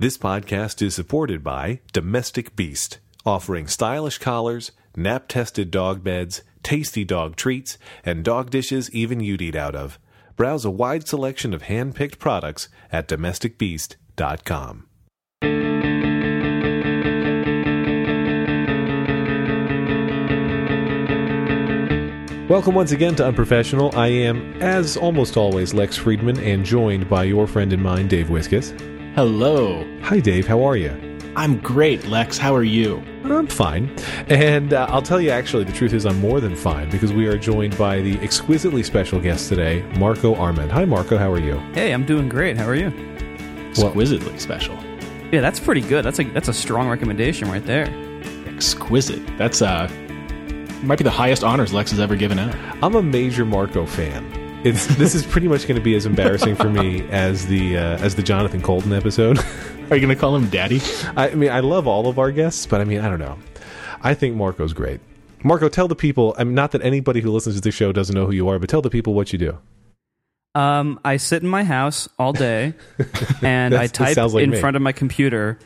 This podcast is supported by Domestic Beast, offering stylish collars, nap tested dog beds, tasty dog treats, and dog dishes even you'd eat out of. Browse a wide selection of hand picked products at domesticbeast.com. Welcome once again to Unprofessional. I am, as almost always, Lex Friedman, and joined by your friend and mine, Dave Wiskus. Hello. Hi, Dave. How are you? I'm great, Lex. How are you? I'm fine. And uh, I'll tell you, actually, the truth is, I'm more than fine because we are joined by the exquisitely special guest today, Marco Arment. Hi, Marco. How are you? Hey, I'm doing great. How are you? Exquisitely special. Yeah, that's pretty good. That's a that's a strong recommendation right there. Exquisite. That's uh might be the highest honors Lex has ever given out. I'm a major Marco fan. It's this is pretty much going to be as embarrassing for me as the uh, as the Jonathan Coulton episode. Are you going to call him daddy? I mean, I love all of our guests, but I mean, I don't know. I think Marco's great. Marco, tell the people. I mean, not that anybody who listens to the show doesn't know who you are, but tell the people what you do. Um, I sit in my house all day, and I type like in me. front of my computer,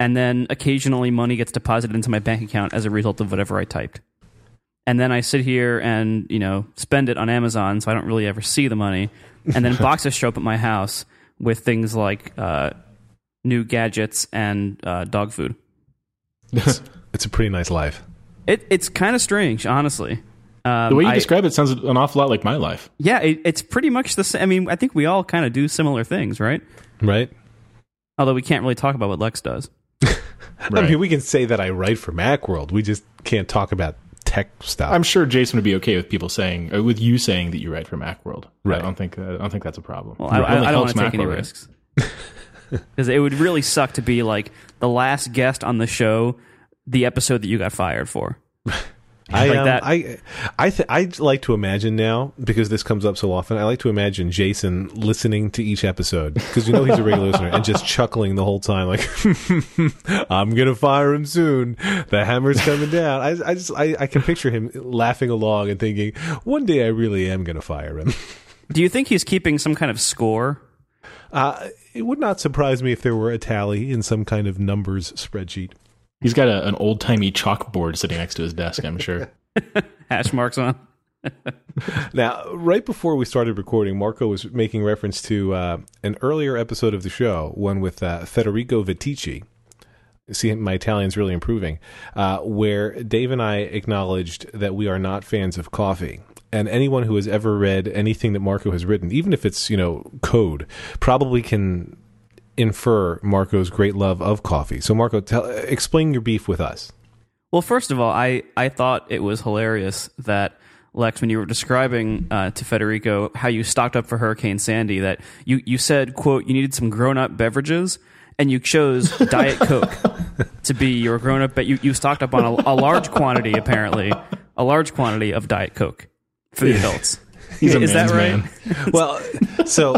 and then occasionally money gets deposited into my bank account as a result of whatever I typed. And then I sit here and you know spend it on Amazon, so I don't really ever see the money. And then boxes show up at my house with things like uh, new gadgets and uh, dog food. It's a pretty nice life. It, it's kind of strange, honestly. Um, The way you I- describe it sounds an awful lot like my life. Yeah, it, it's pretty much the same. I mean, I think we all kind of do similar things, right? Right? Although we can't really talk about what Lex does. I mean, we can say that I write for Macworld. We just can't talk about tech stuff. I'm sure Jason would be okay with people saying, uh, with you saying that you write for Macworld. Right. I don't think uh, I don't think that's a problem. Well, I, I, I don't want to take any Macworld, right? risks because it would really suck to be like the last guest on the show, the episode that you got fired for. I, like um, that. I, I, th- I like to imagine now because this comes up so often. I like to imagine Jason listening to each episode because you know he's a regular listener and just chuckling the whole time, like "I'm gonna fire him soon. The hammer's coming down." I, I just, I, I can picture him laughing along and thinking, "One day I really am gonna fire him." Do you think he's keeping some kind of score? Uh, it would not surprise me if there were a tally in some kind of numbers spreadsheet. He's got a, an old timey chalkboard sitting next to his desk. I'm sure. Hash marks on. Now, right before we started recording, Marco was making reference to uh, an earlier episode of the show, one with uh, Federico Viticci. See, my Italian's really improving. Uh, where Dave and I acknowledged that we are not fans of coffee. And anyone who has ever read anything that Marco has written, even if it's, you know, code, probably can infer Marco's great love of coffee. So, Marco, tell, explain your beef with us. Well, first of all, I, I thought it was hilarious that Lex, when you were describing uh, to Federico how you stocked up for Hurricane Sandy, that you, you said, "quote You needed some grown up beverages." And you chose Diet Coke to be your grown up, but you, you stocked up on a, a large quantity, apparently, a large quantity of Diet Coke for the adults. He's a Is that right? man. well, so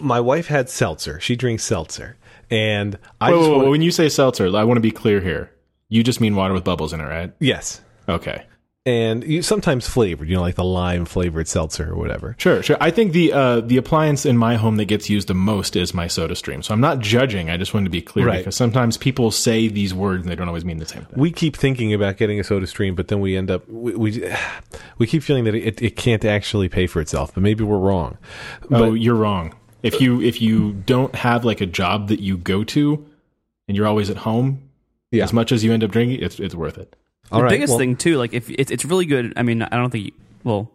my wife had seltzer. She drinks seltzer, and I Whoa, just whoa, whoa, want- when you say seltzer, I want to be clear here. You just mean water with bubbles in it, right? yes, Okay. and you sometimes flavored, you know, like the lime flavored seltzer or whatever. Sure, sure. I think the uh, the appliance in my home that gets used the most is my Soda Stream. So I'm not judging. I just wanted to be clear Right. because sometimes people say these words and they don't always mean the same thing. We keep thinking about getting a Soda Stream, but then we end up we we, we keep feeling that it, it can't actually pay for itself. But maybe we're wrong. oh, you're wrong. If you if you don't have like a job that you go to and you're always at home, Yeah. as much as you end up drinking, it's it's worth it. All the right, biggest well- thing too, like if it's it's really good. I mean, I don't think. You, well,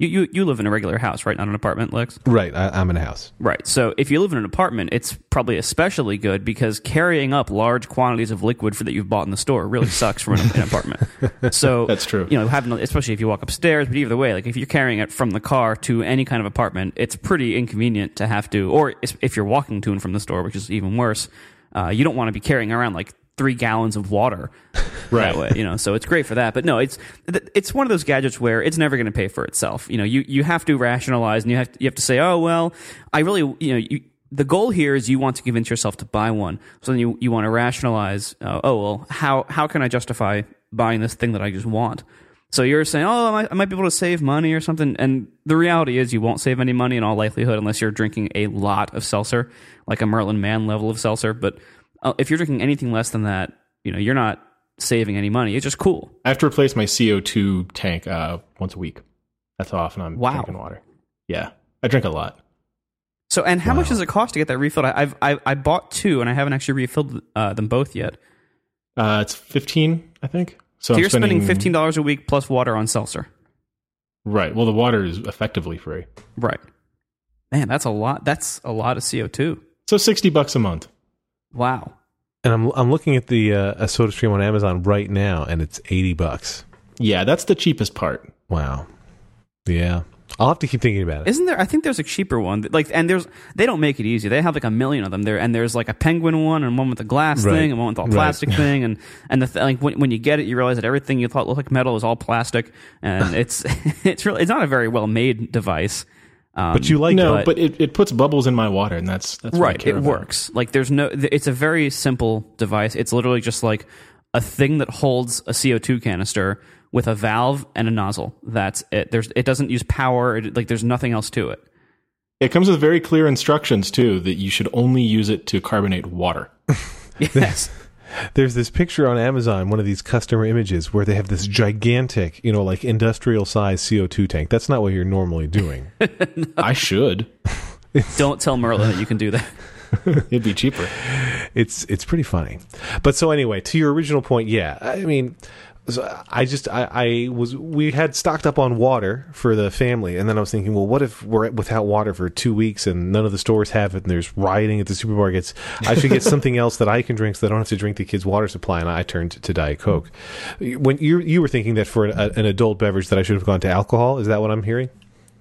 you, you you live in a regular house, right? Not an apartment, Lex. Right, I, I'm in a house. Right. So if you live in an apartment, it's probably especially good because carrying up large quantities of liquid for that you've bought in the store really sucks from an, an apartment. So That's true. You know, having especially if you walk upstairs, but either way, like if you're carrying it from the car to any kind of apartment, it's pretty inconvenient to have to. Or if you're walking to and from the store, which is even worse, uh, you don't want to be carrying around like three gallons of water Right. that way, you know. So it's great for that. But no, it's it's one of those gadgets where it's never going to pay for itself. You know, you you have to rationalize and you have to, you have to say, oh well, I really you know you. The goal here is you want to convince yourself to buy one. So then you, you want to rationalize, uh, oh, well, how, how can I justify buying this thing that I just want? So you're saying, oh, I might, I might be able to save money or something. And the reality is, you won't save any money in all likelihood unless you're drinking a lot of seltzer, like a Merlin Mann level of seltzer. But if you're drinking anything less than that, you know, you're not saving any money. It's just cool. I have to replace my CO2 tank uh, once a week. That's how often I'm Wow. drinking water. Yeah, I drink a lot. So, and how much does it cost to get that refilled? I, I've I, I bought two, and I haven't actually refilled uh, them both yet. Uh, it's 15, I think. So, So you're spending fifteen dollars a week plus water on seltzer, Right. Well, the water is effectively free. right? Man, that's a lot. That's a lot of CO two. So 60 bucks a month. Wow. And I'm I'm looking at the uh, a Soda Stream on Amazon right now, and it's eighty bucks. Yeah, that's the cheapest part. Wow. Yeah, I'll have to keep thinking about it. Isn't there? I think there's a cheaper one. Like, and there's they don't make it easy. They have like a million of them there, and there's like a penguin one, and one with a glass Right. thing, and one with a Right. plastic thing, and and the th- like when, when you get it, you realize that everything you thought looked like metal is all plastic, and it's it's really it's not a very well made device. Um, but you like no, it. but it, it puts bubbles in my water, and that's that's what I right care it about. works. Like there's no it's a very simple device. It's literally just like a thing that holds a co2 canister with a valve and a nozzle. That's it. There's it doesn't use power. It, like there's nothing else to it. It comes with very clear instructions too that you should only use it to carbonate water. yes There's this picture on Amazon, one of these customer images, where they have this gigantic, you know, like industrial size CO2 tank. That's not what you're normally doing. I should. don't tell merlin that you can do that It'd be cheaper. it's it's pretty funny. But so anyway, to your original point, yeah. I mean, so I just I, I was we had stocked up on water for the family, and then I was thinking, well, what if we're without water for two weeks and none of the stores have it, and there's rioting at the supermarkets? I should get something else that I can drink, so that I don't have to drink the kids' water supply. And I turned to Diet Coke. When you you were thinking that for a, an adult beverage that I should have gone to alcohol, is that what I'm hearing?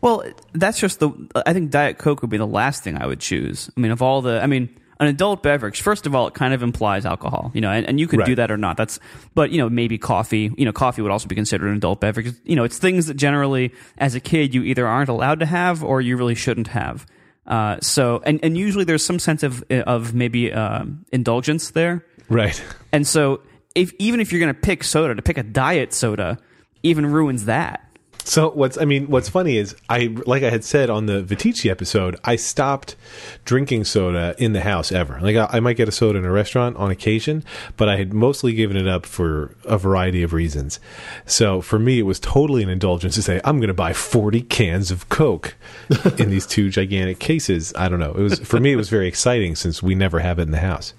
well that's just the i think diet coke would be the last thing i would choose i mean of all the i mean an adult beverage first of all it kind of implies alcohol you know and, and you could do that or not. That's but you know maybe coffee you know coffee would also be considered an adult beverage. You know it's things that generally as a kid you either aren't allowed to have or you really shouldn't have. Uh, so and, and usually there's some sense of of maybe um, indulgence there. Right. and so if even if you're going to pick soda to pick a diet soda even ruins that So what's I mean what's funny is I like I had said on the Viticci episode I stopped drinking soda in the house ever. Like I, I might get a soda in a restaurant on occasion, but I had mostly given it up for a variety of reasons. So for me it was totally an indulgence to say I'm going to buy 40 cans of Coke in these two gigantic cases. I don't know. It was for me it was very exciting since we never have it in the house.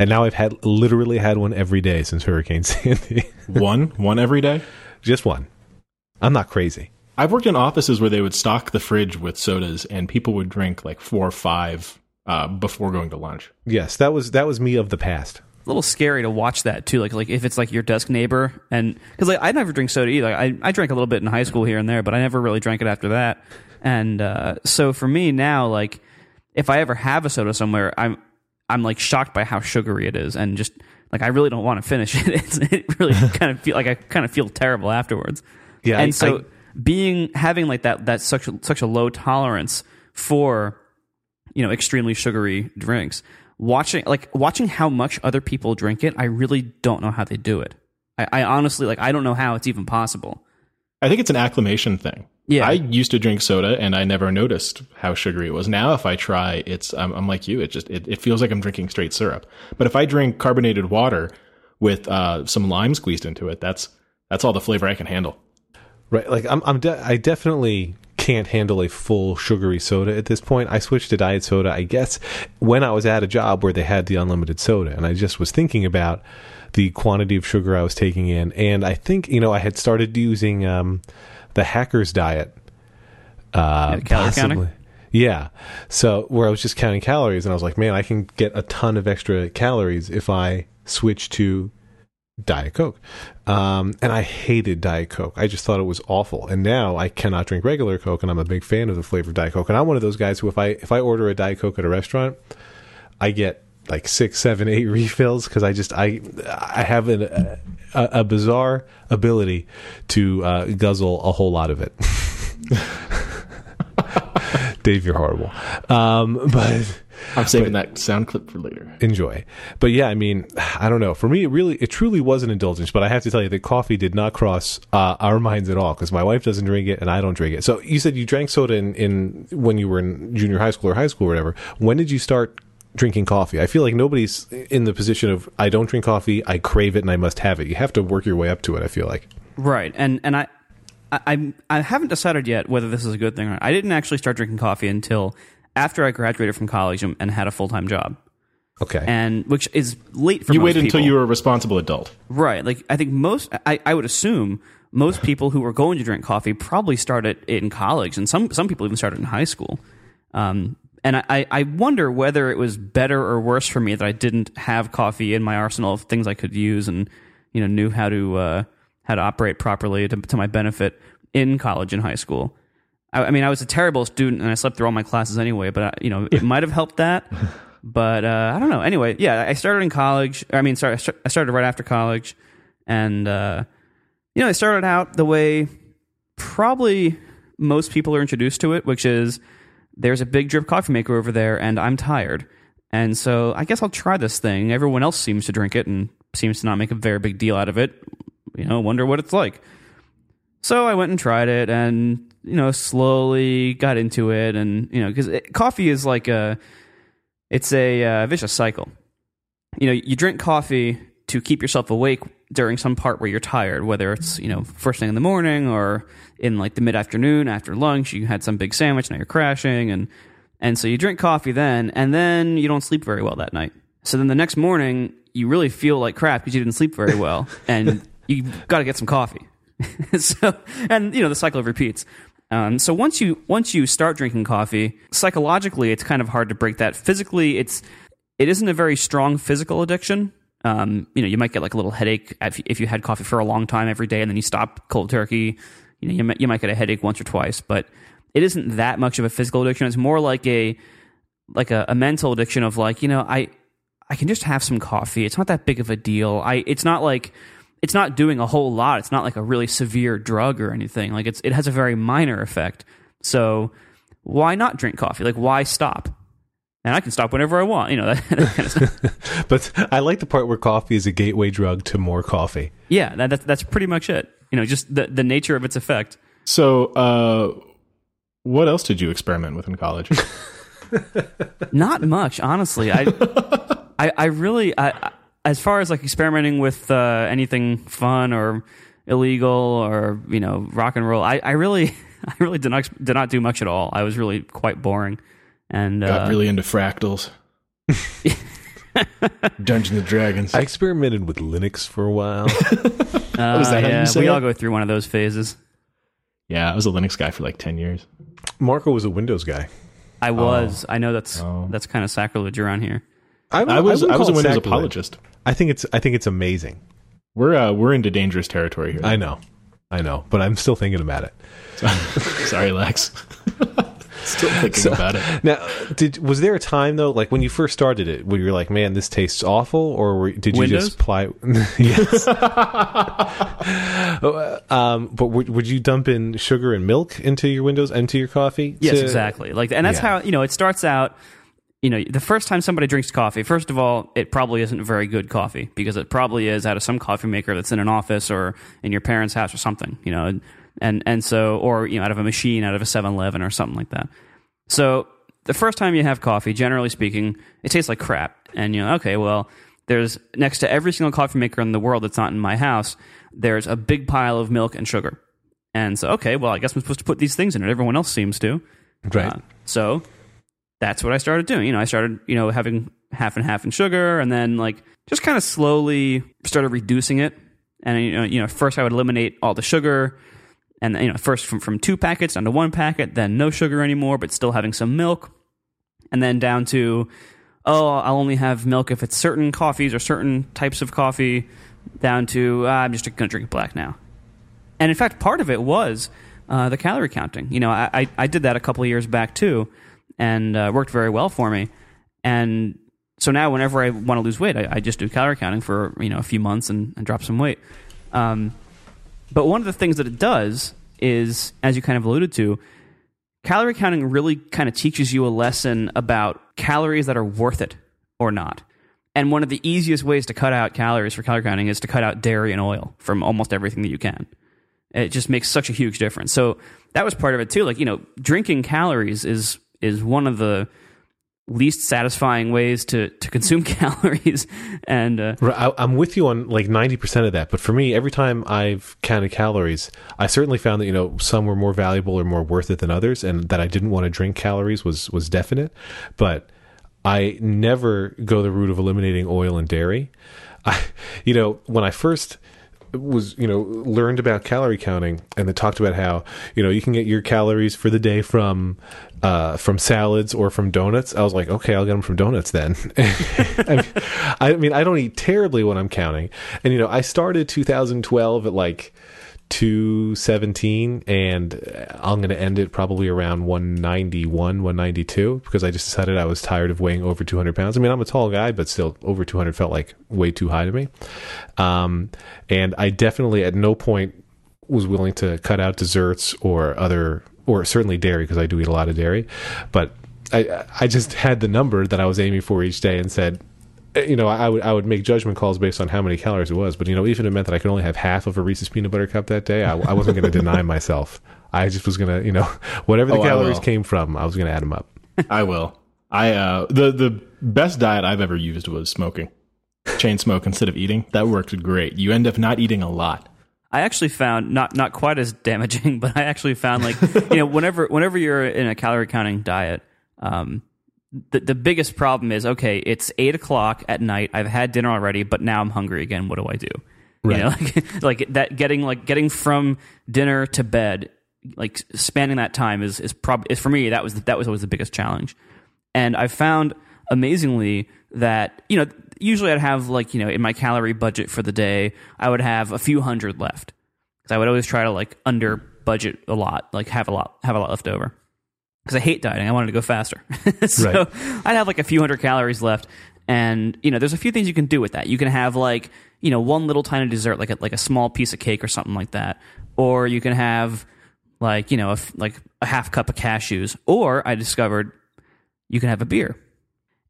And now I've had literally had one every day since Hurricane Sandy. One, one every day. Just one. I'm not crazy. I've worked in offices where they would stock the fridge with sodas, and people would drink like four or five uh, before going to lunch. Yes, that was that was me of the past. a little scary to watch that too. Like like if it's like your desk neighbor, and because like I never drink soda either. I I drank a little bit in high school here and there, but I never really drank it after that. And uh, so for me now, like if I ever have a soda somewhere, I'm I'm like shocked by how sugary it is, and just like I really don't want to finish it. It's, it really kind of feel like I kind of feel terrible afterwards. Yeah, and I- so I- being having like that that such a, such a low tolerance for you know extremely sugary drinks watching like watching how much other people drink it i really don't know how they do it i, I honestly like i don't know how it's even possible I think it's an acclimation thing. Yeah. I used to drink soda and I never noticed how sugary it was. Now, if I try, it's I'm, I'm like you. It just it, it feels like I'm drinking straight syrup. But if I drink carbonated water with uh, some lime squeezed into it, that's that's all the flavor I can handle. Right, like I'm, I'm, de- I definitely can't handle a full sugary soda at this point. I switched to diet soda, I guess, when I was at a job where they had the unlimited soda, and I just was thinking about the quantity of sugar I was taking in, and I think you know I had started using um, the hacker's diet. Uh, Yeah, counting? Yeah. So where I was just counting calories, and I was like, man, I can get a ton of extra calories if I switch to Diet Coke. Um, and I hated Diet Coke. I just thought it was awful. And now I cannot drink regular Coke, and I'm a big fan of the flavor of Diet Coke. And I'm one of those guys who, if I if I order a Diet Coke at a restaurant, I get like six, seven, eight refills because I just I I have an, a, a bizarre ability to uh, guzzle a whole lot of it. Dave, you're horrible. Um, but I'm saving that sound clip for later. enjoy. But yeah, I mean, I don't know. For me, it really, it truly was an indulgence. But I have to tell you that coffee did not cross uh, our minds at all because my wife doesn't drink it and I don't drink it. So you said you drank soda in, in when you were in junior high school or high school or whatever. When did you start drinking coffee? I feel like nobody's in the position of I don't drink coffee, I crave it, and I must have it. You have to work your way up to it. I feel like. Right, and and I, I I'm- I haven't decided yet whether this is a good thing or not. I didn't actually start drinking coffee until after I graduated from college and, and had a full time job, Okay. and which is late for You most waited until you were a responsible adult. right. Like I think most, I, I would assume most people who were going to drink coffee probably started in college, and some some people even started in high school. Um, and I- I, I wonder whether it was better or worse for me that I didn't have coffee in my arsenal of things I could use and you know knew how to uh, how to operate properly to, to my benefit in college and high school. I, I mean, I was a terrible student and I slept through all my classes anyway, but I, you know it might have helped that. But uh, I don't know. Anyway, yeah, I started in college. I mean, sorry, I started right after college, and uh, you know, I started out the way probably most people are introduced to it, which is there's a big drip coffee maker over there, and I'm tired. And so I guess I'll try this thing. Everyone else seems to drink it and seems to not make a very big deal out of it. You know, wonder what it's like. So I went and tried it and, you know, slowly got into it. And, you know, because coffee is like a, it's a uh, vicious cycle. You know, you drink coffee to keep yourself awake during some part where you're tired, whether it's, you know, first thing in the morning or in like the mid afternoon after lunch, you had some big sandwich, now you're crashing. And, and so you drink coffee then, and then you don't sleep very well that night. So then the next morning, you really feel like crap because you didn't sleep very well, and you got to get some coffee. so, and you know the cycle repeats. Um, so once you once you start drinking coffee, psychologically, it's kind of hard to break that. Physically, it's it isn't a very strong physical addiction. Um, you know, you might get like a little headache if, if you had coffee for a long time every day, and then you stop cold turkey. You know, you might, you might get a headache once or twice, but it isn't that much of a physical addiction. It's more like a like a, a mental addiction of like you know I I can just have some coffee. It's not that big of a deal. I it's not like it's not doing a whole lot. It's not like a really severe drug or anything. Like it's it has a very minor effect. So why not drink coffee? Like why stop? And I can stop whenever I want. You know that, that kind of stuff. but I like the part where coffee is a gateway drug to more coffee. Yeah, that, that's that's pretty much it. You know, just the the nature of its effect. So, uh, what else did you experiment with in college? Not much, honestly. I, I, I really, I- as far as like experimenting with uh, anything fun or illegal or you know rock and roll, I, I really, I really did not did not do much at all. I was really quite boring, and Got uh, really into fractals. Dungeons and Dragons. I experimented with Linux for a while. uh, was that how you yeah, say we it? all go through one of those phases. yeah, I was a Linux guy for like 10 years. Marco was a Windows guy. I was. I know that's Oh. that's kind of sacrilege around here. Don't- I was wouldn't I was a call Windows apologist. I think it's I think it's amazing. We're uh, we're into dangerous territory here. I know, I know, but I'm still thinking about it. Sorry, Lex. Still thinking about it. Now, did was there a time though, like when you first started it, where you're like, "Man, this tastes awful," or were, did you just apply? yes. Um, but would, would you dump in sugar and milk into your Windows and into your coffee? Yes, to- exactly. Like, and that's Yeah. how you know it starts out. You know, the first time somebody drinks coffee, first of all, it probably isn't very good coffee because it probably is out of some coffee maker that's in an office or in your parents' house or something. You know, and and so or you know out of a machine, out of a 7-Eleven or something like that. So the first time you have coffee, generally speaking, it tastes like crap, and you know, okay, well, there's next to every single coffee maker in the world that's not in my house, there's a big pile of milk and sugar. And so, okay, well, I guess I'm supposed to put these things in it. Everyone else seems to. Right. Uh, so that's what I started doing. You know, I started, you know, having half and half in sugar and then like just kind of slowly started reducing it. And you know, you know, first I would eliminate all the sugar and you know, first from from two packets down to one packet, then no sugar anymore, but still having some milk. And then down to oh, I'll only have milk if it's certain coffees or certain types of coffee, down to ah, I'm just going to drink black now. And in fact, part of it was uh, the calorie counting. You know, I, I, I did that a couple years back too, and uh, worked very well for me. And so now, whenever I want to lose weight, I, I just do calorie counting for you know a few months and, and drop some weight. Um, but one of the things that it does is, as you kind of alluded to, calorie counting really kind of teaches you a lesson about calories that are worth it or not. And one of the easiest ways to cut out calories for calorie counting is to cut out dairy and oil from almost everything that you can. It just makes such a huge difference. So that was part of it too. Like, you know, drinking calories is is one of the least satisfying ways to, to consume calories. And uh, I, I'm with you on like 90% of that. But for me, every time I've counted calories, I certainly found that, you know, some were more valuable or more worth it than others. And that I didn't want to drink calories was, was definite. But I never go the route of eliminating oil and dairy. I, you know, when I first was you know learned about calorie counting and they talked about how you know you can get your calories for the day from uh, from salads or from donuts. I was like, okay, I'll get them from donuts then. I, mean, I mean, I don't eat terribly when I'm counting, and you know, I started 2012 at like 217 and I'm going to end it probably around 191, 192 because I just decided I was tired of weighing over 200 pounds. I mean, I'm a tall guy, but still over 200 felt like way too high to me. Um, and I definitely at no point was willing to cut out desserts or other, or certainly dairy because I do eat a lot of dairy. But I, I just had the number that I was aiming for each day and said, you know, I would I would make judgment calls based on how many calories it was. But you know, even if it meant that I could only have half of a Reese's peanut butter cup that day, I, I wasn't going to deny myself. I just was going to, you know, whatever the Oh, calories came from, I was going to add them up. I will. I uh the the best diet I've ever used was smoking. Chain smoke instead of eating. That worked great. You end up not eating a lot. I actually found not not quite as damaging, but I actually found like you know whenever whenever you're in a calorie counting diet, um, the the biggest problem is okay, it's eight o'clock at night. I've had dinner already, but now I'm hungry again. What do I do? You know, like, like that getting like getting from dinner to bed, like spanning that time is is prob is for me that was that was always the biggest challenge. And I found amazingly that you know usually I'd have like you know in my calorie budget for the day I would have a few hundred left because I would always try to like under budget a lot, like have a lot have a lot left over because I hate dieting. I wanted to go faster, so Right. I'd have like a few hundred calories left. And you know, there's a few things you can do with that. You can have like you know one little tiny dessert, like a, like a small piece of cake or something like that, or you can have like you know a like a half cup of cashews. Or I discovered you can have a beer.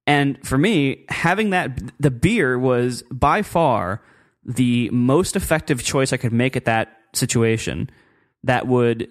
And for me, having that, the beer was by far the most effective choice I could make at that situation that would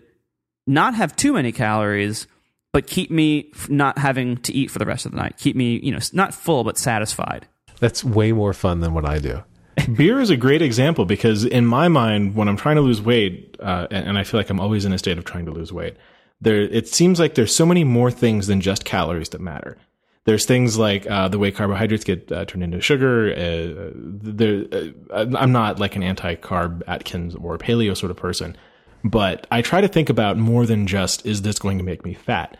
not have too many calories, but keep me not having to eat for the rest of the night. Keep me, you know, not full, but satisfied. That's way more fun than what I do. Beer is a great example because in my mind, when I'm trying to lose weight, uh, and, and I feel like I'm always in a state of trying to lose weight, there it seems like there's so many more things than just calories that matter. There's things like uh, the way carbohydrates get uh, turned into sugar. Uh, there, uh, I'm not like an anti-carb Atkins or paleo sort of person, but I try to think about more than just is this going to make me fat.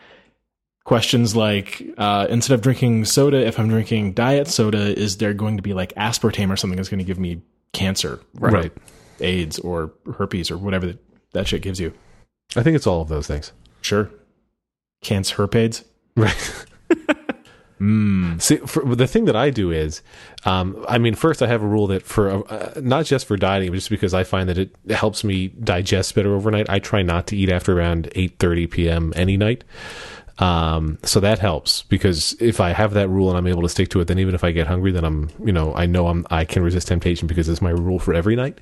Questions like uh, instead of drinking soda, if I'm drinking diet soda, is there going to be like aspartame or something that's going to give me cancer, Right. AIDS, or herpes, or whatever that, that shit gives you? I think it's all of those things. Sure, cancer, herpes. Right. See, for, the thing that I do is, um, I mean, first I have a rule that for uh, not just for dieting, but just because I find that it helps me digest better overnight. I try not to eat after around eight thirty p.m. any night. Um, so that helps because if I have that rule and I'm able to stick to it, then even if I get hungry, then I'm, you know, I know I'm, I can resist temptation because it's my rule for every night.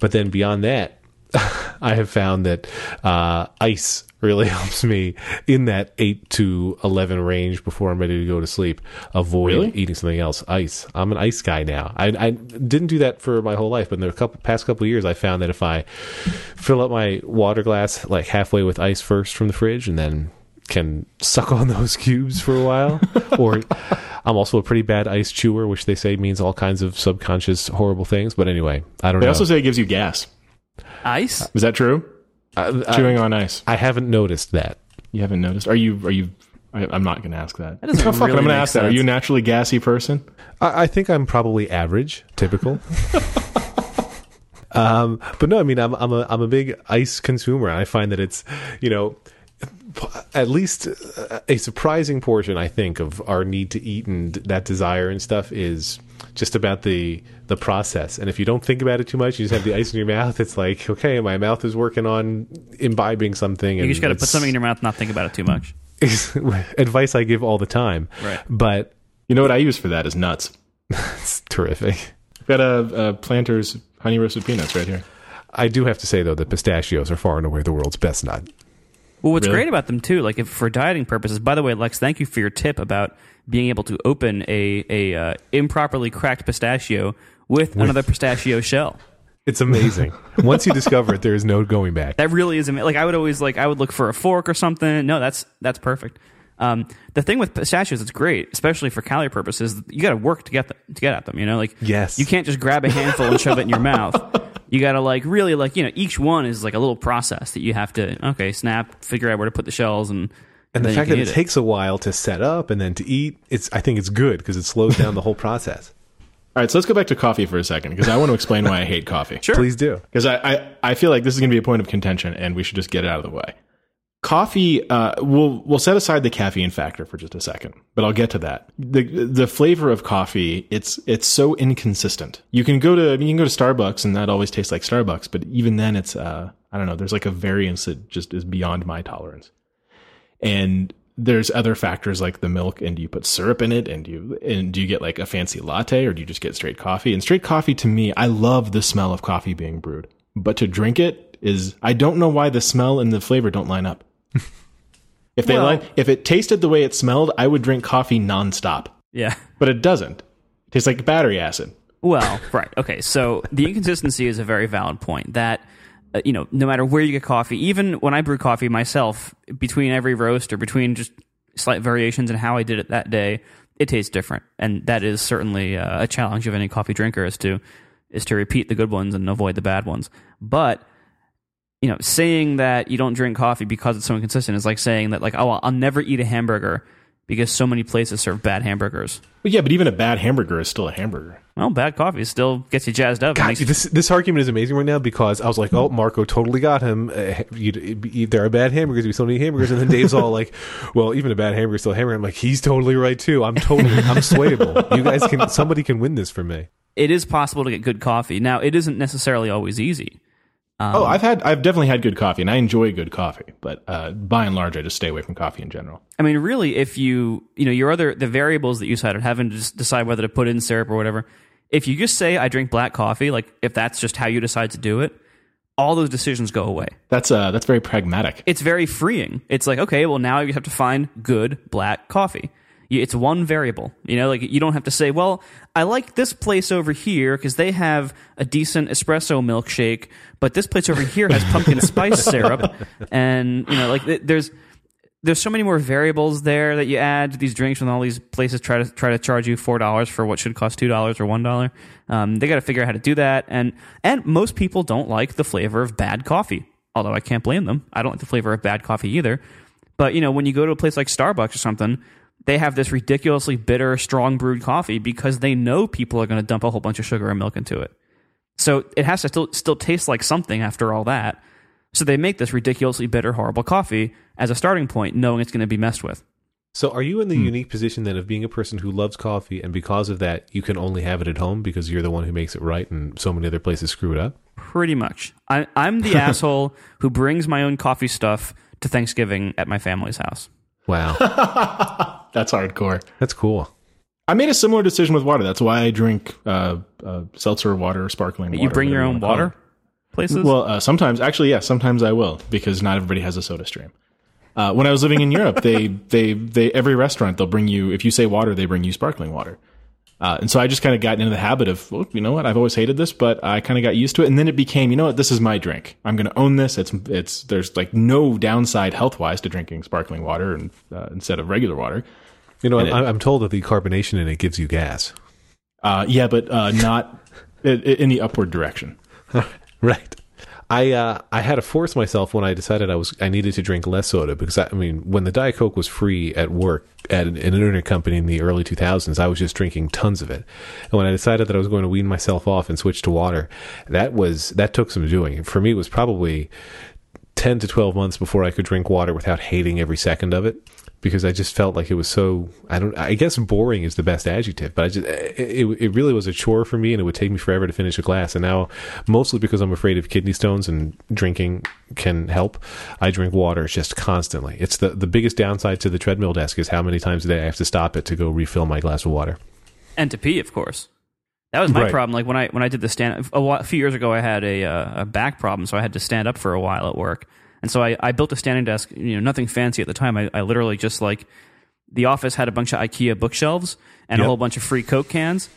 But then beyond that, I have found that uh, ice really helps me in that eight to eleven range before I'm ready to go to sleep. Avoid Really? eating something else. Ice. I'm an ice guy now. I, I didn't do that for my whole life, but in the couple, past couple of years, I found that if I fill up my water glass like halfway with ice first from the fridge, and then can suck on those cubes for a while, or I'm also a pretty bad ice chewer, which they say means all kinds of subconscious horrible things. But anyway, I don't They know. They also say it gives you gas. Ice? Is that true? I, I- Chewing on ice. I haven't noticed that. You haven't noticed? Are you? Are you? I, I'm not going to ask that. doesn't oh, fuck really I'm going to make ask that. Are you a naturally gassy person? I, I think I'm probably average, typical. um, but no, I mean, I'm I'm a I'm a big ice consumer. and I find that it's, you know, at least a surprising portion, I think, of our need to eat and that desire and stuff is just about the the process. And if you don't think about it too much, you just have the ice in your mouth. It's like, okay, my mouth is working on imbibing something. And You just got to put something in your mouth, not think about it too much. advice I give all the time. Right. But You know what I use for that is nuts. it's terrific. I've got a, a Planters honey roasted peanuts right here. I do have to say though that pistachios are far and away the world's best nut. Well, what's Really? great about them too, like if for dieting purposes. By the way, Lex, thank you for your tip about being able to open a a uh, improperly cracked pistachio with, another pistachio shell. It's amazing. Once you discover it, there is no going back. That really is amazing. like I would always like I would look for a fork or something. No, that's that's perfect. Um, the thing with pistachios, it's great, especially for calorie purposes. You got to work to get them, to get at them. You know, like Yes. you can't just grab a handful and shove it in your mouth. You got to like really like you know each one is like a little process that you have to okay snap, figure out where to put the shells, and and the fact that it eat takes a while to set up and then to eat, it's I think it's good because it slows down the whole process. All right, so let's go back to coffee for a second because I want to explain why I hate coffee. Sure. Please do. Because I, I, I feel like this is going to be a point of contention and we should just get it out of the way. Coffee, uh, we'll, we'll set aside the caffeine factor for just a second, but I'll get to that. The, the flavor of coffee, it's, it's so inconsistent. You can go to, I mean, you can go to Starbucks and that always tastes like Starbucks, but even then it's, uh, I don't know, there's like a variance that just is beyond my tolerance. And there's other factors like the milk and do you put syrup in it and do you and do you get like a fancy latte or do you just get straight coffee and straight coffee to me i love the smell of coffee being brewed but to drink it is i don't know why the smell and the flavor don't line up if they Well- line if it tasted the way it smelled i would drink coffee nonstop yeah. but it doesn't it tastes like battery acid Well, right. Okay. So the inconsistency is a very valid point. That uh, you know, no matter where you get coffee, even when I brew coffee myself, between every roast or between just slight variations in how I did it that day, it tastes different, and that is certainly uh, a challenge of any coffee drinker is to is to repeat the good ones and avoid the bad ones. But you know, saying that you don't drink coffee because it's so inconsistent is like saying that like, oh, I'll never eat a hamburger because so many places serve bad hamburgers. well, yeah but even a bad hamburger is still a hamburger Well, bad coffee still gets you jazzed up. It God, makes this this argument is amazing right now because I was like, oh, Marco totally got him. Uh, you, you, there are bad hamburgers. We still need hamburgers. And then Dave's all like, well, even a bad hamburger is still a hamburger. I'm like, he's totally right too. I'm totally, I'm swayable. You guys can, somebody can win this for me. it is possible to get good coffee. Now, it isn't necessarily always easy. oh i've had i've definitely had good coffee and i enjoy good coffee but uh, by and large i just stay away from coffee in general I mean, really, if you, you know, your other, the variables that you cited, having to just decide whether to put in syrup or whatever, if you just say, I drink black coffee, like if that's just how you decide to do it, all those decisions go away. that's uh that's very pragmatic It's very freeing. It's like, okay, well, now you have to find good black coffee. It's one variable. You know, like you don't have to say, well, I like this place over here because they have a decent espresso milkshake, but this place over here has pumpkin spice syrup, and you know, like there's there's so many more variables there that you add these drinks when all these places try to try to charge you four dollars for what should cost two dollars or one dollar. Um, they got to figure out how to do that, and and most people don't like the flavor of bad coffee. Although I can't blame them, I don't like the flavor of bad coffee either. But you know, when you go to a place like Starbucks or something, they have this ridiculously bitter, strong brewed coffee because they know people are going to dump a whole bunch of sugar and milk into it. So it has to still still taste like something after all that. So they make this ridiculously bitter, horrible coffee as a starting point, knowing it's going to be messed with. So are you in the unique position then of being a person who loves coffee and because of that, you can only have it at home because you're the one who makes it right and so many other places screw it up? Pretty much. I, I'm the asshole who brings my own coffee stuff to Thanksgiving at my family's house. Wow. that's hardcore That's cool. I made a similar decision with water. That's why I drink uh, uh, seltzer water or sparkling water. you bring your own wanna water places? Well, uh, sometimes, actually, yeah, sometimes I will because not everybody has a soda stream. Uh, when I was living in Europe, they, they, they, every restaurant, they'll bring you, if you say water, they bring you sparkling water. Uh, and so I just kind of got into the habit of, well, you know what, I've always hated this, but I kind of got used to it. And then it became, you know what, this is my drink. I'm going to own this. It's, it's, there's like no downside health wise to drinking sparkling water and, uh, instead of regular water. You know, I'm, I'm told that the carbonation in it gives you gas. Uh, yeah, but uh, not in the upward direction. Right. I uh, I had to force myself when I decided I was I needed to drink less soda because I, I mean when the Diet Coke was free at work at an, an internet company in the early 2000s I was just drinking tons of it. And when I decided that I was going to wean myself off and switch to water that was that took some doing. For me it was probably 10 to 12 months before I could drink water without hating every second of it because I just felt like it was so I don't I guess boring is the best adjective, but I just it, it really was a chore for me and it would take me forever to finish a glass. And now mostly because I'm afraid of kidney stones and drinking can help, I drink water just constantly. It's the the biggest downside to the treadmill desk is how many times a day I have to stop it to go refill my glass of water. and to pee, of course. That was my Right. problem. Like when I when I did the stand a, while, a few years ago, I had a uh, a back problem, so I had to stand up for a while at work, and so I, I built a standing desk. You know, nothing fancy at the time. I, I literally just like the office had a bunch of IKEA bookshelves and a whole bunch of free Coke cans,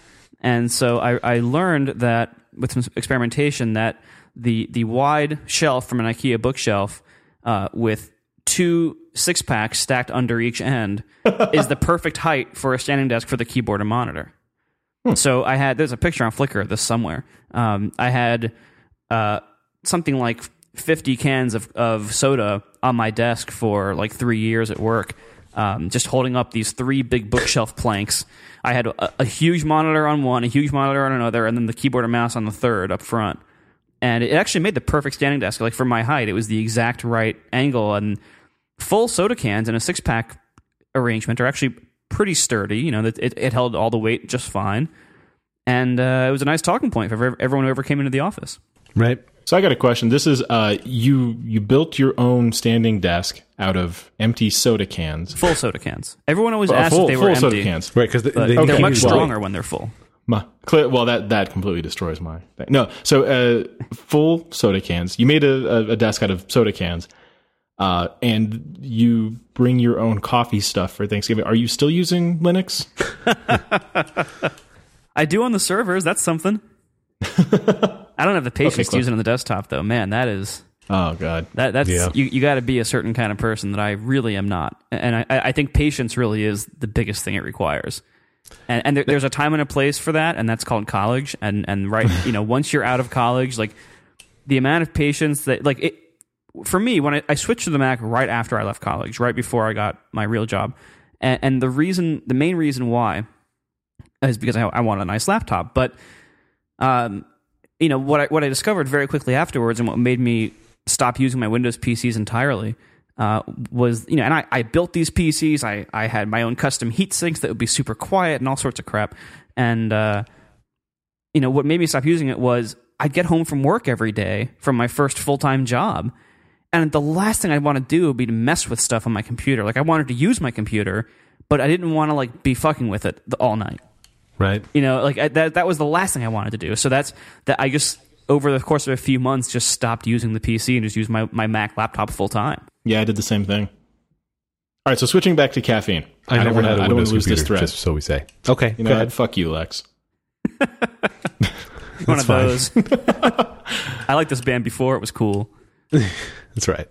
and so I, I learned that with some experimentation that the the wide shelf from an IKEA bookshelf uh, with two six packs stacked under each end is the perfect height for a standing desk for the keyboard and monitor. So I had there's a picture on Flickr of this somewhere. Um, I had uh, something like 50 cans of, of soda on my desk for like three years at work, um, just holding up these three big bookshelf planks. I had a, a huge monitor on one, a huge monitor on another, and then the keyboard and mouse on the third up front. And it actually made the perfect standing desk. Like for my height, it was the exact right angle. And full soda cans in a six pack arrangement are actually pretty sturdy. You know, it, it held all the weight just fine. And uh, it was a nice talking point for everyone who ever came into the office. Right? So I got a question. This is uh, you you built your own standing desk out of empty soda cans. Full soda cans. Everyone always Uh, asked full if they were full soda empty. cans. Right, because they, But they they're can't much use the- stronger when they're full. Ma- clear, well, that that completely destroys my thing. No, so uh, full soda cans. You made a, a, a desk out of soda cans, uh, and you bring your own coffee stuff for Thanksgiving. Are you still using Linux? I do on the servers. That's something. I don't have the patience to cool. use it on the desktop, though. Man, that is Oh God, that that's Yeah. you. You got to be a certain kind of person that I really am not, and I, I think patience really is the biggest thing it requires. And, and there, there's a time and a place for that, and that's called college. And and right, you know, once you're out of college, like the amount of patience that like it for me when I, I switched to the Mac right after I left college, right before I got my real job, and, and the reason, the main reason why, is because I, I wanted a nice laptop. But um, you know what I what I discovered very quickly afterwards, and what made me stop using my Windows PCs entirely. Uh, was you know, and I, I built these PCs. I, I had my own custom heat sinks that would be super quiet and all sorts of crap. And uh, you know what made me stop using it was I'd get home from work every day from my first full time job, and the last thing I'd want to do would be to mess with stuff on my computer. Like I wanted to use my computer, but I didn't want to like be fucking with it all night. Right? You know, like I, that that was the last thing I wanted to do. So that's that I just over the course of a few months just stopped using the PC and just used my, my Mac laptop full time. yeah, I did the same thing. All right, so switching back to caffeine. I, don't never wanna- had don't wanna lose computer, this thread. just so we say. Okay, you go know, ahead. what? fuck you, Lex. One of those. I liked this band before; it was cool. That's right.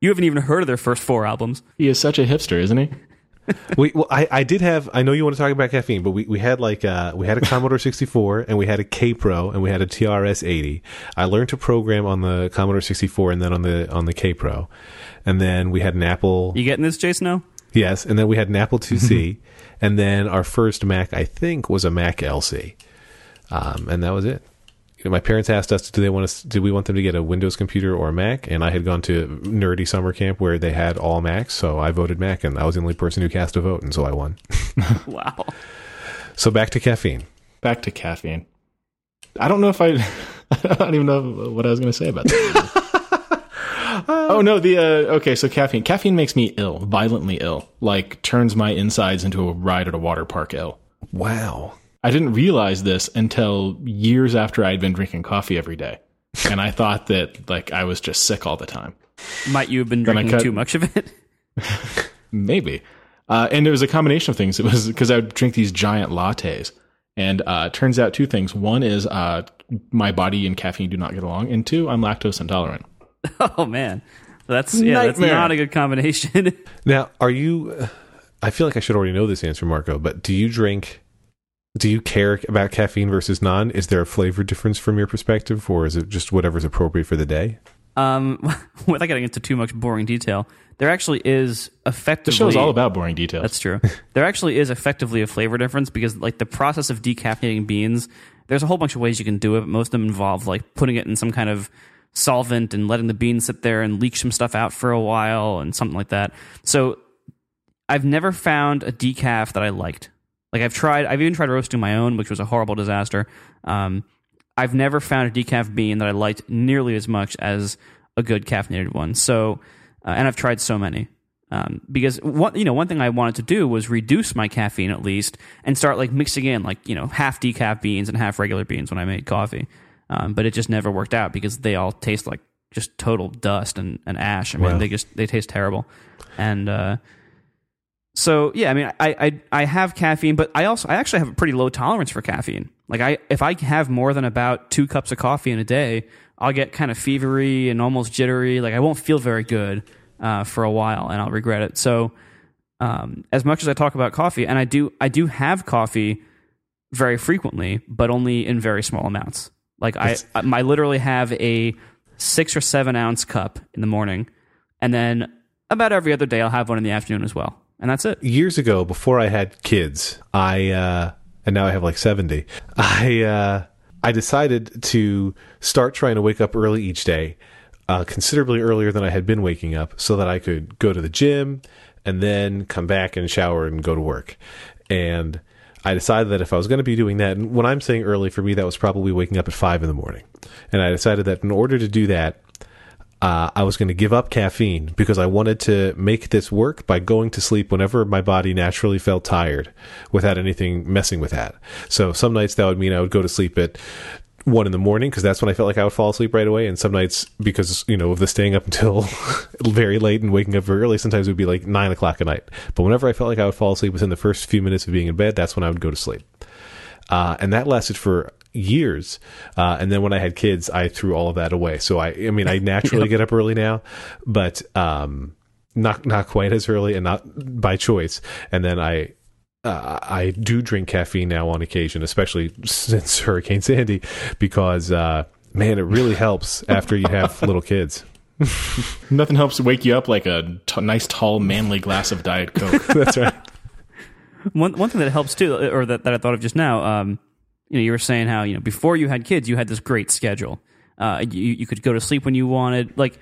You haven't even heard of their first four albums. He is such a hipster, isn't he? We, well, I, I did have. I know you want to talk about caffeine, but we, we had like uh, we had a Commodore 64 and we had a Kaypro and we had a TRS 80. I learned to program on the Commodore 64 and then on the on the Kaypro, and then we had an Apple. You getting this, Jason? No. Yes, and then we had an Apple IIc, and then our first Mac, I think, was a Mac LC, um, and that was it. You know, my parents asked us, "Do they want us? Did we want them to get a Windows computer or a Mac?" And I had gone to nerdy summer camp where they had all Macs, so I voted Mac, and I was the only person who cast a vote, and so I won. Wow. so back to caffeine. Back to caffeine. I don't know if I. I don't even know what I was going to say about that. oh no, the uh, okay. So caffeine. Caffeine makes me ill, violently ill. Like turns my insides into a ride at a water park ill. Wow. I didn't realize this until years after I'd been drinking coffee every day, and I thought that like I was just sick all the time. Might you have been Then drinking cut- too much of it? Maybe. Uh, and it was a combination of things. It was because I would drink these giant lattes. And uh, it turns out two things. One is uh, my body and caffeine do not get along. And two, I'm lactose intolerant. Oh man, that's yeah, that's not a good combination. Now, are you? uh, I feel like I should already know this answer, Marco. But do you drink? Do you care about caffeine versus non? Is there a flavor difference from your perspective, or is it just whatever's appropriate for the day? um, without getting into too much boring detail, there actually is effectively. The effectively show's all about boring details. That's true. there actually is effectively a flavor difference because like the process of decaffeinating beans, there's a whole bunch of ways you can do it. But most of them involve like putting it in some kind of solvent and letting the beans sit there and leach some stuff out for a while and something like that. So I've never found a decaf that I liked. Like I've tried, I've even tried roasting my own, which was a horrible disaster. Um, I've never found a decaf bean that I liked nearly as much as a good caffeinated one. So, uh, and I've tried so many. Um, because one, you know, one thing I wanted to do was reduce my caffeine at least and start like mixing in like you know half decaf beans and half regular beans when I made coffee. Um, but it just never worked out because they all taste like just total dust and, and ash. I mean, Wow. they just they taste terrible. And uh, so yeah, I mean, I, I I have caffeine, but I also I actually have a pretty low tolerance for caffeine. Like I if I have more than about two cups of coffee in a day, I'll get kind of fevery and almost jittery. Like I won't feel very good uh, for a while, and I'll regret it. So um, as much as I talk about coffee, and I do I do have coffee very frequently, but only in very small amounts. Like I, I I literally have a six or seven ounce cup in the morning, and then about every other day I'll have one in the afternoon as well, and that's it. years ago before I had kids, I uh and now I have like 70. I uh I decided to start trying to wake up early each day, uh considerably earlier than I had been waking up so that I could go to the gym and then come back and shower and go to work. And I decided that if I was going to be doing that, and when I'm saying early for me, that was probably waking up at five in the morning. And I decided that in order to do that, uh, I was going to give up caffeine because I wanted to make this work by going to sleep whenever my body naturally felt tired without anything messing with that. So some nights that would mean I would go to sleep at one in the morning because that's when I felt like I would fall asleep right away. And some nights, because, you know, of the staying up until very late and waking up very early, sometimes it would be like nine o'clock at night. But whenever I felt like I would fall asleep within the first few minutes of being in bed, that's when I would go to sleep uh, and that lasted for years. Uh, and then when I had kids, I threw all of that away. So I, I mean, I naturally get up early now, but um, not not quite as early, and not by choice. And then I. Uh, I do drink caffeine now on occasion, especially since Hurricane Sandy, because uh, man, it really helps after you have little kids. Nothing helps wake you up like a t- nice, tall, manly glass of Diet Coke. That's right. One one thing that helps too, or that, that I thought of just now, um, you know, you were saying how you know before you had kids, you had this great schedule. Uh, you you could go to sleep when you wanted. Like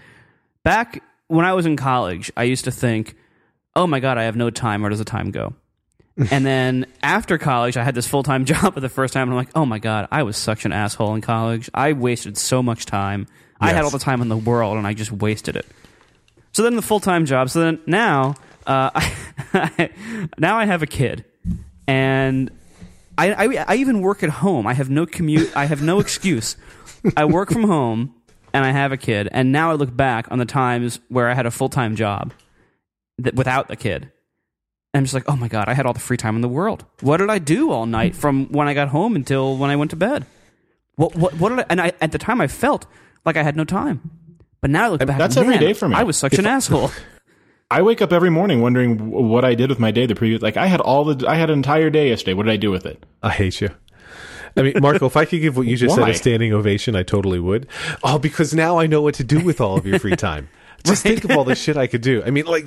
back when I was in college, I used to think, "Oh my god, I have no time. Where does the time go?" and then after college, I had this full time job for the first time, and I'm like, "Oh my god, I was such an asshole in college. I wasted so much time. I had all the time in the world, and I just wasted it." So then the full time job. So then now, uh, I, now I have a kid, and I, I I even work at home. I have no commute. I have no excuse. I work from home, and I have a kid. And now I look back on the times where I had a full time job that without the kid. And I'm just like, oh my god, I had all the free time in the world. What did I do all night from when I got home until when I went to bed? What what what did I? And I at the time I felt like I had no time. But now I look back. that's every man, day for me. I was such an asshole. I wake up every morning wondering what I did with my day the previous. Like I had all the, I had an entire day yesterday. What did I do with it? I hate you. I mean, Marco, if I could give what you just said a standing ovation, I totally would. Oh, because now I know what to do with all of your free time. Just think of all the shit I could do. I mean, like,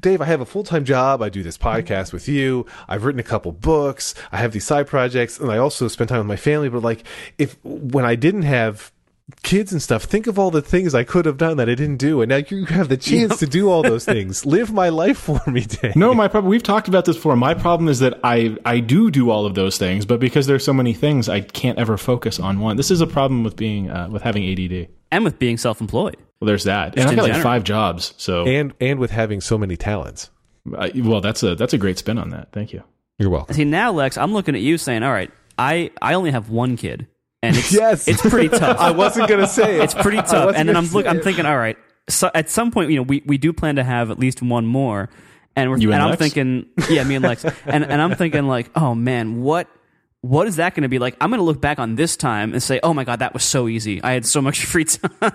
Dave, I have a full time job. I do this podcast with you. I've written a couple books. I have these side projects, and I also spend time with my family. But like, if when I didn't have kids and stuff, think of all the things I could have done that I didn't do, and now you have the chance to do all those things. Live my life for me, Dave. No, my problem. We've talked about this before. My problem is that I I do do all of those things, but because there's so many things, I can't ever focus on one. This is a problem with being uh, with having ADD. and with being self employed. Well, there's that, and I've got like general. five jobs. So, And and with having so many talents. I, well, that's a that's a great spin on that. Thank you. You're welcome. See now, Lex, I'm looking at you saying, "All right, I I only have one kid, and it's Yes. it's pretty tough. I wasn't gonna say it. it's pretty tough." And then I'm look, I'm thinking, "All right, so at some point, you know, we, we do plan to have at least one more." And we're You and I'm thinking, yeah, me and Lex, and and I'm thinking like, oh man, what what is that going to be like? I'm going to look back on this time and say, oh my god, that was so easy. I had so much free time.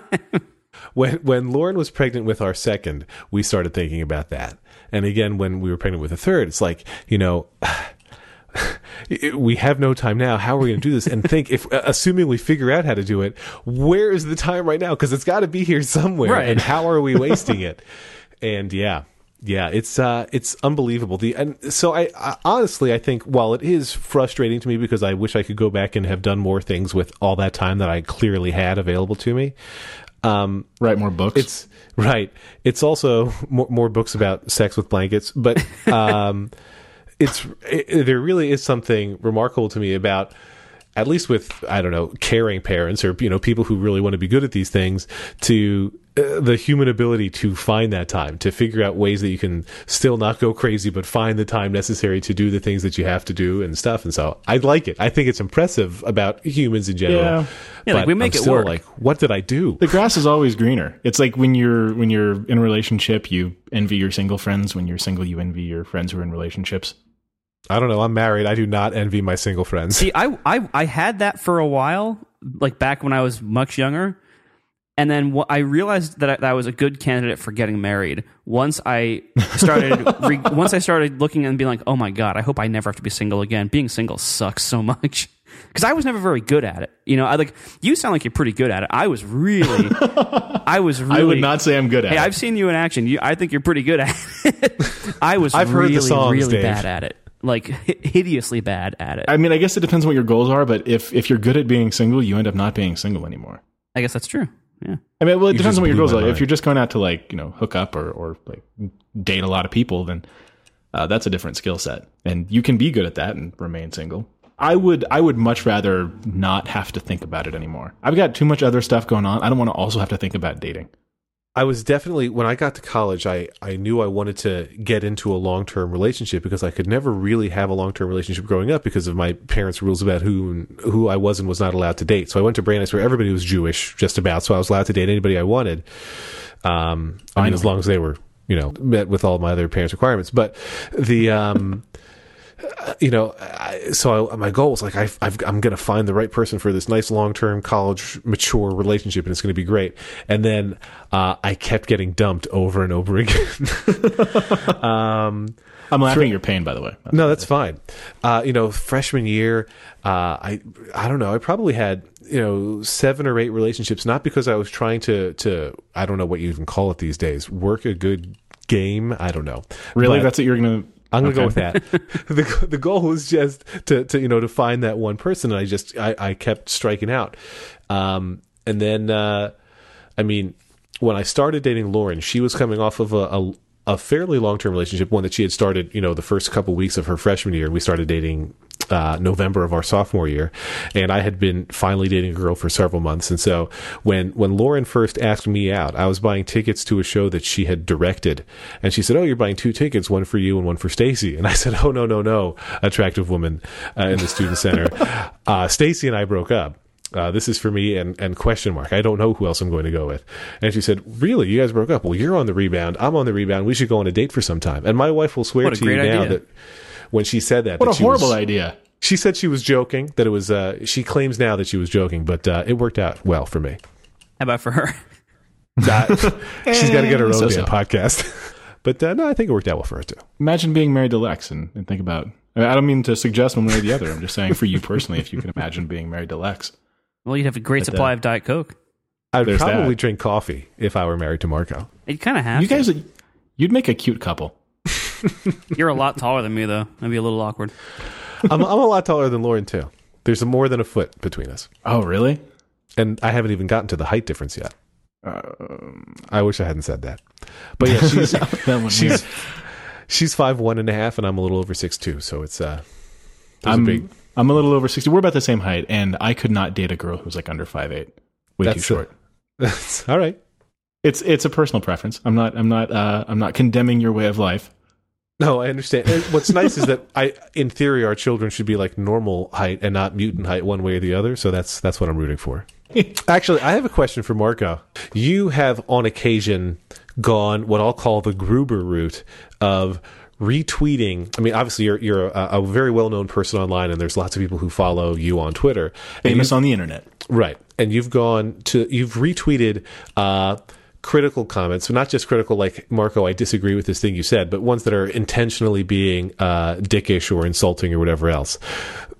when when Lauren was pregnant with our second, we started thinking about that. And again, when we were pregnant with a third, it's like you know. We have no time now. How are we going to do this? And think if, uh, assuming we figure out how to do it, where is the time right now? Because it's got to be here somewhere. Right. And how are we wasting it? And yeah, yeah, it's uh, it's unbelievable. The and so I, I honestly I think while it is frustrating to me because I wish I could go back and have done more things with all that time that I clearly had available to me. Um, Write more books. it's right. It's also more, more books about sex with blankets, but um, it's it, there really is something remarkable to me about at least with I don't know caring parents or you know people who really want to be good at these things to uh, the human ability to find that time to figure out ways that you can still not go crazy but find the time necessary to do the things that you have to do and stuff and so I like it I think it's impressive about humans in general Yeah. Yeah, like, we make I'm it still work. like what did I do the grass is always greener. It's like when you're when you're in a relationship, you envy your single friends. When you're single, you envy your friends who are in relationships. I don't know. I'm married. I do not envy my single friends. See, I, I I had that for a while, like back when I was much younger, and then wh- I realized that I, that I was a good candidate for getting married. Once I started, re- once I started looking and being like, "Oh my god, I hope I never have to be single again." Being single sucks so much because I was never very good at it. You know, I like you sound like you're pretty good at it. I was really, I was really. I would not say I'm good at Hey, it. I've seen you in action. You, I think you're pretty good at it. I was I've heard the really, songs, really Dave. bad at it. Like hideously bad at it. I mean, I guess it depends on what your goals are, but if if you're good at being single, you end up not being single anymore. I guess that's true. Yeah. I mean, well, it depends on what your goals my are. If you're just going out to like you know hook up or or like date a lot of people, then uh, that's a different skill set, and you can be good at that and remain single. I would I would much rather not have to think about it anymore. I've got too much other stuff going on. I don't want to also have to think about dating. I was definitely when I got to college, I I knew I wanted to get into a long term relationship because I could never really have a long term relationship growing up because of my parents' rules about who who I was and was not allowed to date. So I went to Brandeis where everybody was Jewish, just about. So I was allowed to date anybody I wanted. Um, I mean, as long as they were, you know, met with all my other parents' requirements. But the um. You know, I, so I, my goal was like I, I've, I'm going to find the right person for this nice long term college mature relationship, and it's going to be great. And then uh, I kept getting dumped over and over again. um, I'm laughing at your pain, by the way. no, that's fine. Uh, you know, freshman year, uh, I I don't know. I probably had you know seven or eight relationships, not because I was trying to to I don't know what you even call it these days, work a good game. I don't know. Really, But- that's what you're gonna. I'm gonna go with that. the The goal was just to, to you know to find that one person, and I just I, I kept striking out. Um, and then uh, I mean, when I started dating Lauren, she was coming off of a, a a fairly long term relationship, one that she had started you know the first couple weeks of her freshman year. We started dating uh, November of our sophomore year, and I had been finally dating a girl for several months. And so when when Lauren first asked me out, I was buying tickets to a show that she had directed, and she said, "Oh, you're buying two tickets, one for you and one for Stacy." And I said, "Oh no, no, no, attractive woman uh, in the student center." uh, Stacy and I broke up. Uh, this is for me and, and question mark. I don't know who else I'm going to go with. And she said, really, you guys broke up. Well, you're on the rebound. I'm on the rebound. We should go on a date for some time. And my wife will swear to you great now idea. that when she said that, What that a she horrible was- idea. she said she was joking. That it was. Uh, she claims now that she was joking, but uh, it worked out well for me. How about for her? That- she's got to get her own So-so. podcast. but uh, no, I think it worked out well for her too. Imagine being married to Lex and, and think about. I mean, I don't mean to suggest one way or the other. I'm just saying for you personally, if you can imagine being married to Lex. Well, you'd have a great But, supply uh, of Diet Coke. I'd There's probably that. drink coffee if I were married to Marco. You kind of have. You to. guys, you'd make a cute couple. You're a lot taller than me, though. That'd be a little awkward. I'm, I'm a lot taller than Lauren too. There's more than a foot between us, Oh, really? and I haven't even gotten to the height difference yet. Um, I wish I hadn't said that. But yeah, she's that one she's she's five one and a half, and I'm a little over six two. So it's uh, there's I'm a big. I'm a little over sixty. We're about the same height, and I could not date a girl who's like under five eight. Way too That's short. That's all right. It's it's a personal preference. I'm not I'm not uh, I'm not condemning your way of life. No, I understand. And what's nice is that I, in theory, our children should be like normal height and not mutant height, one way or the other. So that's that's what I'm rooting for. Actually, I have a question for Marco. You have, on occasion, gone what I'll call the Gruber route of retweeting. I mean, obviously, you're you're a, a very well known person online, and there's lots of people who follow you on Twitter. And Famous on the internet. Right. And you've gone to, you've retweeted uh, critical comments, so not just critical like, Marco, I disagree with this thing you said, but ones that are intentionally being uh, dickish or insulting or whatever else.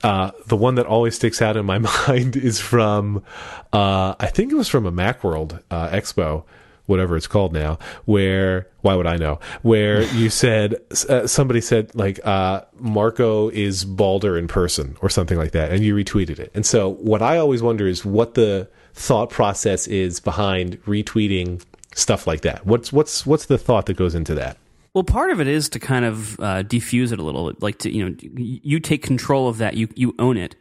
Uh, the one that always sticks out in my mind is from, uh, I think it was from a Macworld uh, expo whatever it's called now, where why would I know? Where you said uh, somebody said like uh, Marco is balder in person or something like that, and you retweeted it. And so what I always wonder is what the thought process is behind retweeting stuff like that. What's what's what's the thought that goes into that? Well, part of it is to kind of uh, defuse it a little, like to you know, you take control of that, you you own it,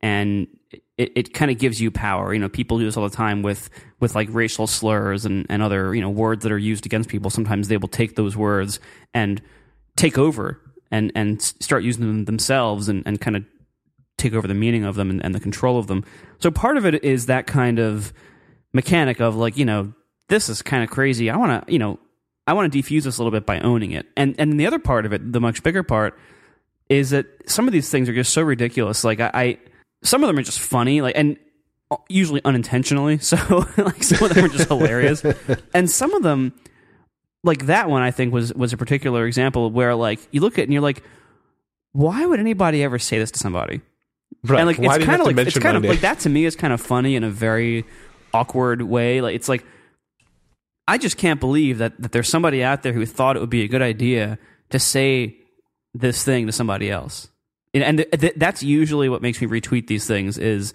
and it, it kind of gives you power. You know, people do this all the time with with like racial slurs and, and other you know words that are used against people. Sometimes they will take those words and take over and and start using them themselves and, and kind of take over the meaning of them and, and the control of them. So part of it is that kind of mechanic of like you know this is kind of crazy. I want to you know I want to defuse this a little bit by owning it. And and the other part of it, the much bigger part, is that some of these things are just so ridiculous. Like I, I some of them are just funny, like and uh, usually unintentionally. So like some of them are just hilarious, and some of them, like that one, I think was was a particular example where like you look at it and you're like, why would anybody ever say this to somebody? Right. And like Why it's kind of like it's kind of like that to me is kind of funny in a very awkward way. Like it's like I just can't believe that that there's somebody out there who thought it would be a good idea to say this thing to somebody else. And, and th- th- that's usually what makes me retweet these things is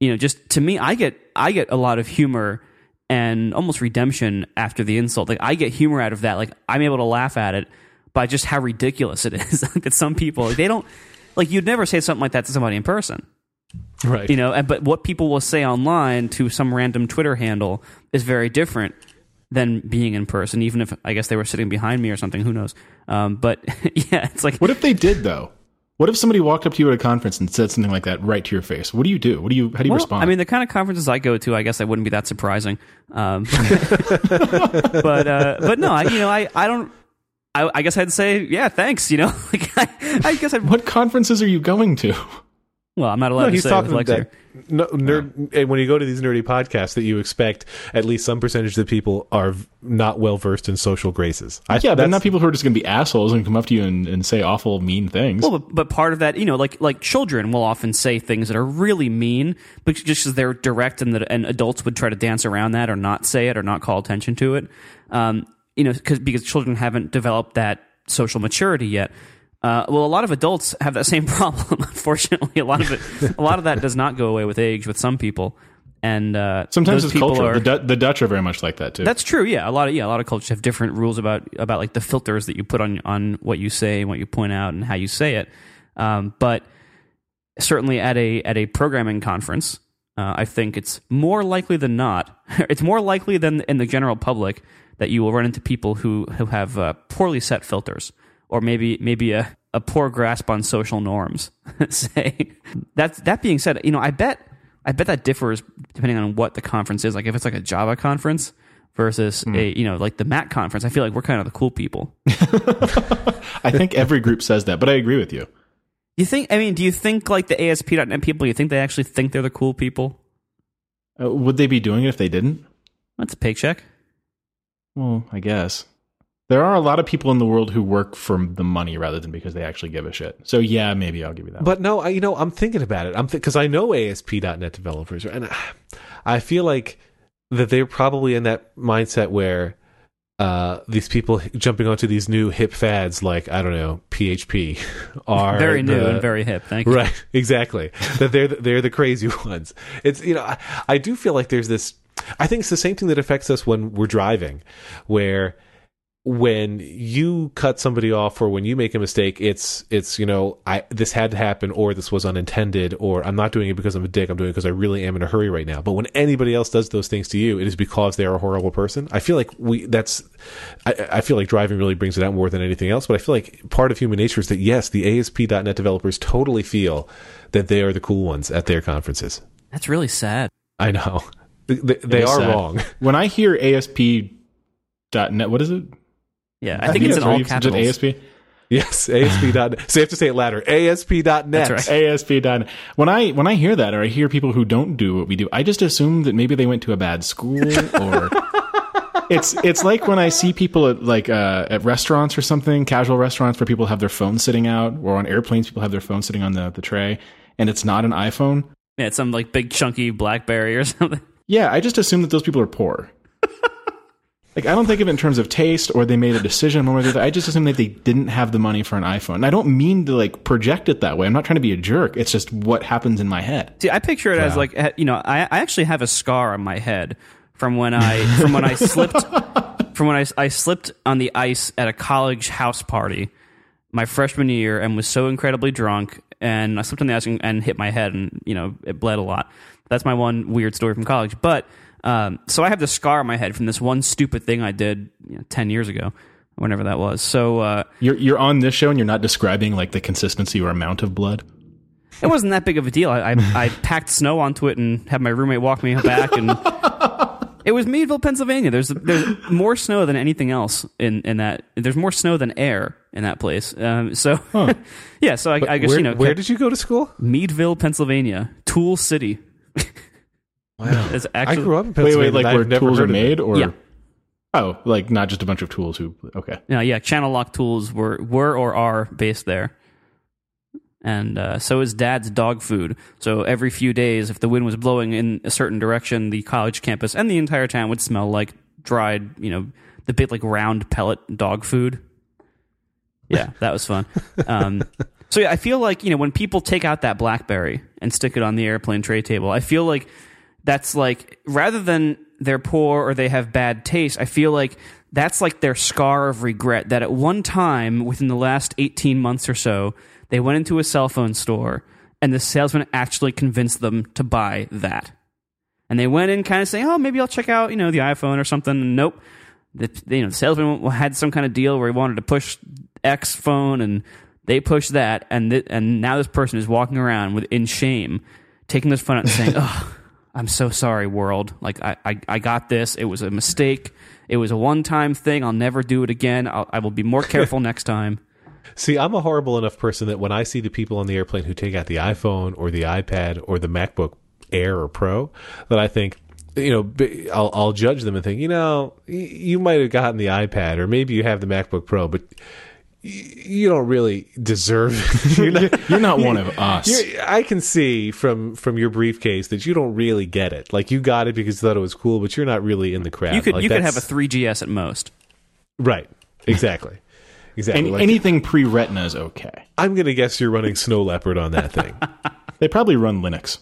you know just to me I get I get a lot of humor and almost redemption after the insult. Like I get humor out of that. Like I'm able to laugh at it by just how ridiculous it is. that some people they don't like you'd never say something like that to somebody in person Right. you know and, but what people will say online to some random twitter handle is very different than being in person even if i guess they were sitting behind me or something who knows um, but yeah it's like What if they did though? What if somebody walked up to you at a conference and said something like that right to your face? What do you do? What do you? How do you well, respond? i mean the kind of conferences i go to i guess i wouldn't be that surprising um, but uh, but no I, you know i, I don't I, I guess I'd say, yeah, thanks. You know, like I, I guess I'd. what conferences are you going to? Well, I'm not allowed No, to he's say talking with Lex here. that no, nerd, and when you go to these nerdy podcasts, that you expect at least some percentage of the people are not well versed in social graces. I, Yeah, they're not people who are just going to be assholes and come up to you and, and say awful, mean things. Well, but, but part of that, you know, like like children will often say things that are really mean, but just because they're direct and that and adults would try to dance around that or not say it or not call attention to it. Um, you know, because because children haven't developed that social maturity yet. Uh, well, a lot of adults have that same problem. Unfortunately, a lot of it, a lot of that does not go away with age with some people, and uh, Sometimes it's people cultural. Are, the, Du- the Dutch are very much like that too. that's true. Yeah, a lot of yeah, a lot of cultures have different rules about about like the filters that you put on on what you say and what you point out and how you say it. Um, but certainly at a at a programming conference, uh, I think it's more likely than not. it's more likely than in the general public that you will run into people who who have uh, poorly set filters or maybe maybe a, a poor grasp on social norms. Say that that being said, you know, I bet I bet that differs depending on what the conference is. Like if it's like a Java conference versus a you know like the Mac conference, I feel like we're kind of the cool people. I think every group says that, but I agree with you. You think? I mean, do you think like the ASP.NET people? You think they actually think they're the cool people? Uh, would they be doing it if they didn't? That's a paycheck. Well, I guess. There are a lot of people in the world who work for the money rather than because they actually give a shit. So yeah, maybe I'll give you that. But no, I, you know, I'm thinking about it. I'm because I know ASP.NET developers, and I, I feel like that they're probably in that mindset where uh, these people jumping onto these new hip fads, like I don't know, PHP, are Very new the- and very hip. Thank you. Right, exactly. that they're the, they're the crazy ones. It's you know I, I do feel like there's this. I think it's the same thing that affects us when we're driving, where when you cut somebody off or when you make a mistake, it's it's you know I this had to happen or this was unintended or I'm not doing it because I'm a dick. I'm doing it because I really am in a hurry right now. But when anybody else does those things to you, it is because they're a horrible person. I feel like we that's I, I feel like driving really brings it out more than anything else. But I feel like part of human nature is that yes, the ASP.NET developers totally feel that they are the cool ones at their conferences. That's really sad. I know they, they, they are sad. wrong. When I hear ASP.NET, what is it? Yeah, I think it's Are all you- is it capitals. ASP. Yes, ASP.NET. so you have to say it louder. ASP.NET. That's right. ASP.NET. When I when I hear that, or I hear people who don't do what we do, I just assume that maybe they went to a bad school, or it's it's like when I see people at like uh, at restaurants or something, casual restaurants where people have their phones sitting out, or on airplanes people have their phones sitting on the the tray, and it's not an iPhone. Yeah, it's some like big chunky BlackBerry or something. Yeah, I just assume that those people are poor. Like I don't think of it in terms of taste or they made a decision one way or the other. I just assume that they didn't have the money for an iPhone. And I don't mean to like project it that way. I'm not trying to be a jerk. It's just what happens in my head. See, I picture it as like eh, you know, I, I actually have a scar on my head from when I from when I slipped from when I, I slipped on the ice at a college house party my freshman year and was so incredibly drunk and I slipped on the ice and, and hit my head and you know it bled a lot. That's my one weird story from college. But um, so I have this scar on my head from this one stupid thing I did you know, ten years ago, whenever that was. So uh, You're you're on this show and you're not describing like the consistency or amount of blood. it wasn't that big of a deal. I, I, I packed snow onto it and had my roommate walk me back, and it was Meadville, Pennsylvania. There's there's more snow than anything else in, in that. There's more snow than air in that place. Um, so yeah, so I, I guess where, you know where did you go to school? Meadville, Pennsylvania, Tool City. Wow. It's I grew up in Wait, Pennsylvania. wait, wait, like where tools are heard of it. made or Yeah. Oh, like not just a bunch of tools who okay. Yeah, yeah. Channellock tools were were or are based there, and uh, so is Dad's dog food. So every few days, if the wind was blowing in a certain direction, the college campus and the entire town would smell like dried, you know, the big like round pellet dog food. Yeah, that was fun. Um, so yeah, I feel like you know when people take out that BlackBerry and stick it on the airplane tray table, I feel like that's like rather than they're poor or they have bad taste, I feel like that's like their scar of regret that at one time within the last 18 months or so, they went into a cell phone store and the salesman actually convinced them to buy that. And they went in kind of saying, "Oh, maybe I'll check out, you know, the iPhone or something." And nope. The, you know, the salesman had some kind of deal where he wanted to push X phone and they pushed that and th- and now this person is walking around with in shame taking this phone out and saying, "Oh, I'm so sorry, world. Like I, I, I got this. It was a mistake. It was a one-time thing. I'll never do it again. I'll, I will be more careful next time." See, I'm a horrible enough person that when I see the people on the airplane who take out the iPhone or the iPad or the MacBook Air or Pro, that I think, you know, I'll, I'll judge them and think, you know, you might have gotten the iPad or maybe you have the MacBook Pro, but you don't really deserve. You're not, You're not one of us. I can see from from your briefcase that you don't really get it. Like you got it because you thought it was cool, but you're not really in the crowd. You could Like, you could have a 3GS at most. right. Exactly. Exactly. Any, Like, anything pre-retina is okay. I'm gonna guess you're running Snow Leopard on that thing. They probably run Linux.